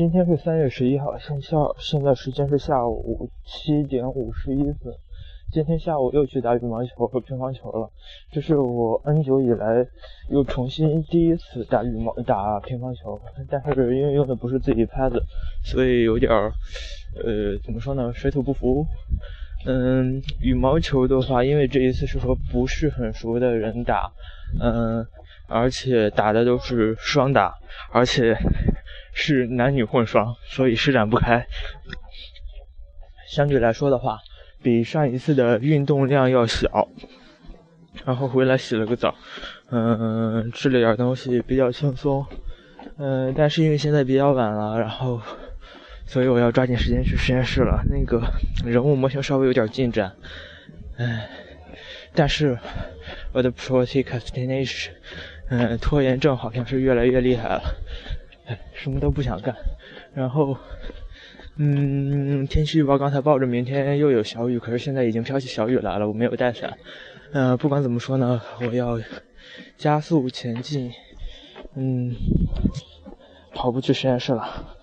今天是三月十一号，现下现在时间是下午七点五十一分。今天下午又去打羽毛球和乒乓球了，这是我 N 久以来又重新第一次打羽毛打乒乓球，但是因为用的不是自己拍子，所以有点儿呃怎么说呢，水土不服。嗯，羽毛球的话，因为这一次是和不是很熟的人打，嗯，而且打的都是双打，而且。是男女混双，所以施展不开。相对来说的话，比上一次的运动量要小。然后回来洗了个澡，嗯，吃了点东西，比较轻松。嗯，但是因为现在比较晚了，然后，所以我要抓紧时间去实验室了。那个人物模型稍微有点进展，唉，但是我的 procrastination，嗯，拖延症好像是越来越厉害了。什么都不想干，然后，嗯，天气预报刚才报着明天又有小雨，可是现在已经飘起小雨来了，我没有带伞。嗯，不管怎么说呢，我要加速前进。嗯，跑步去实验室了。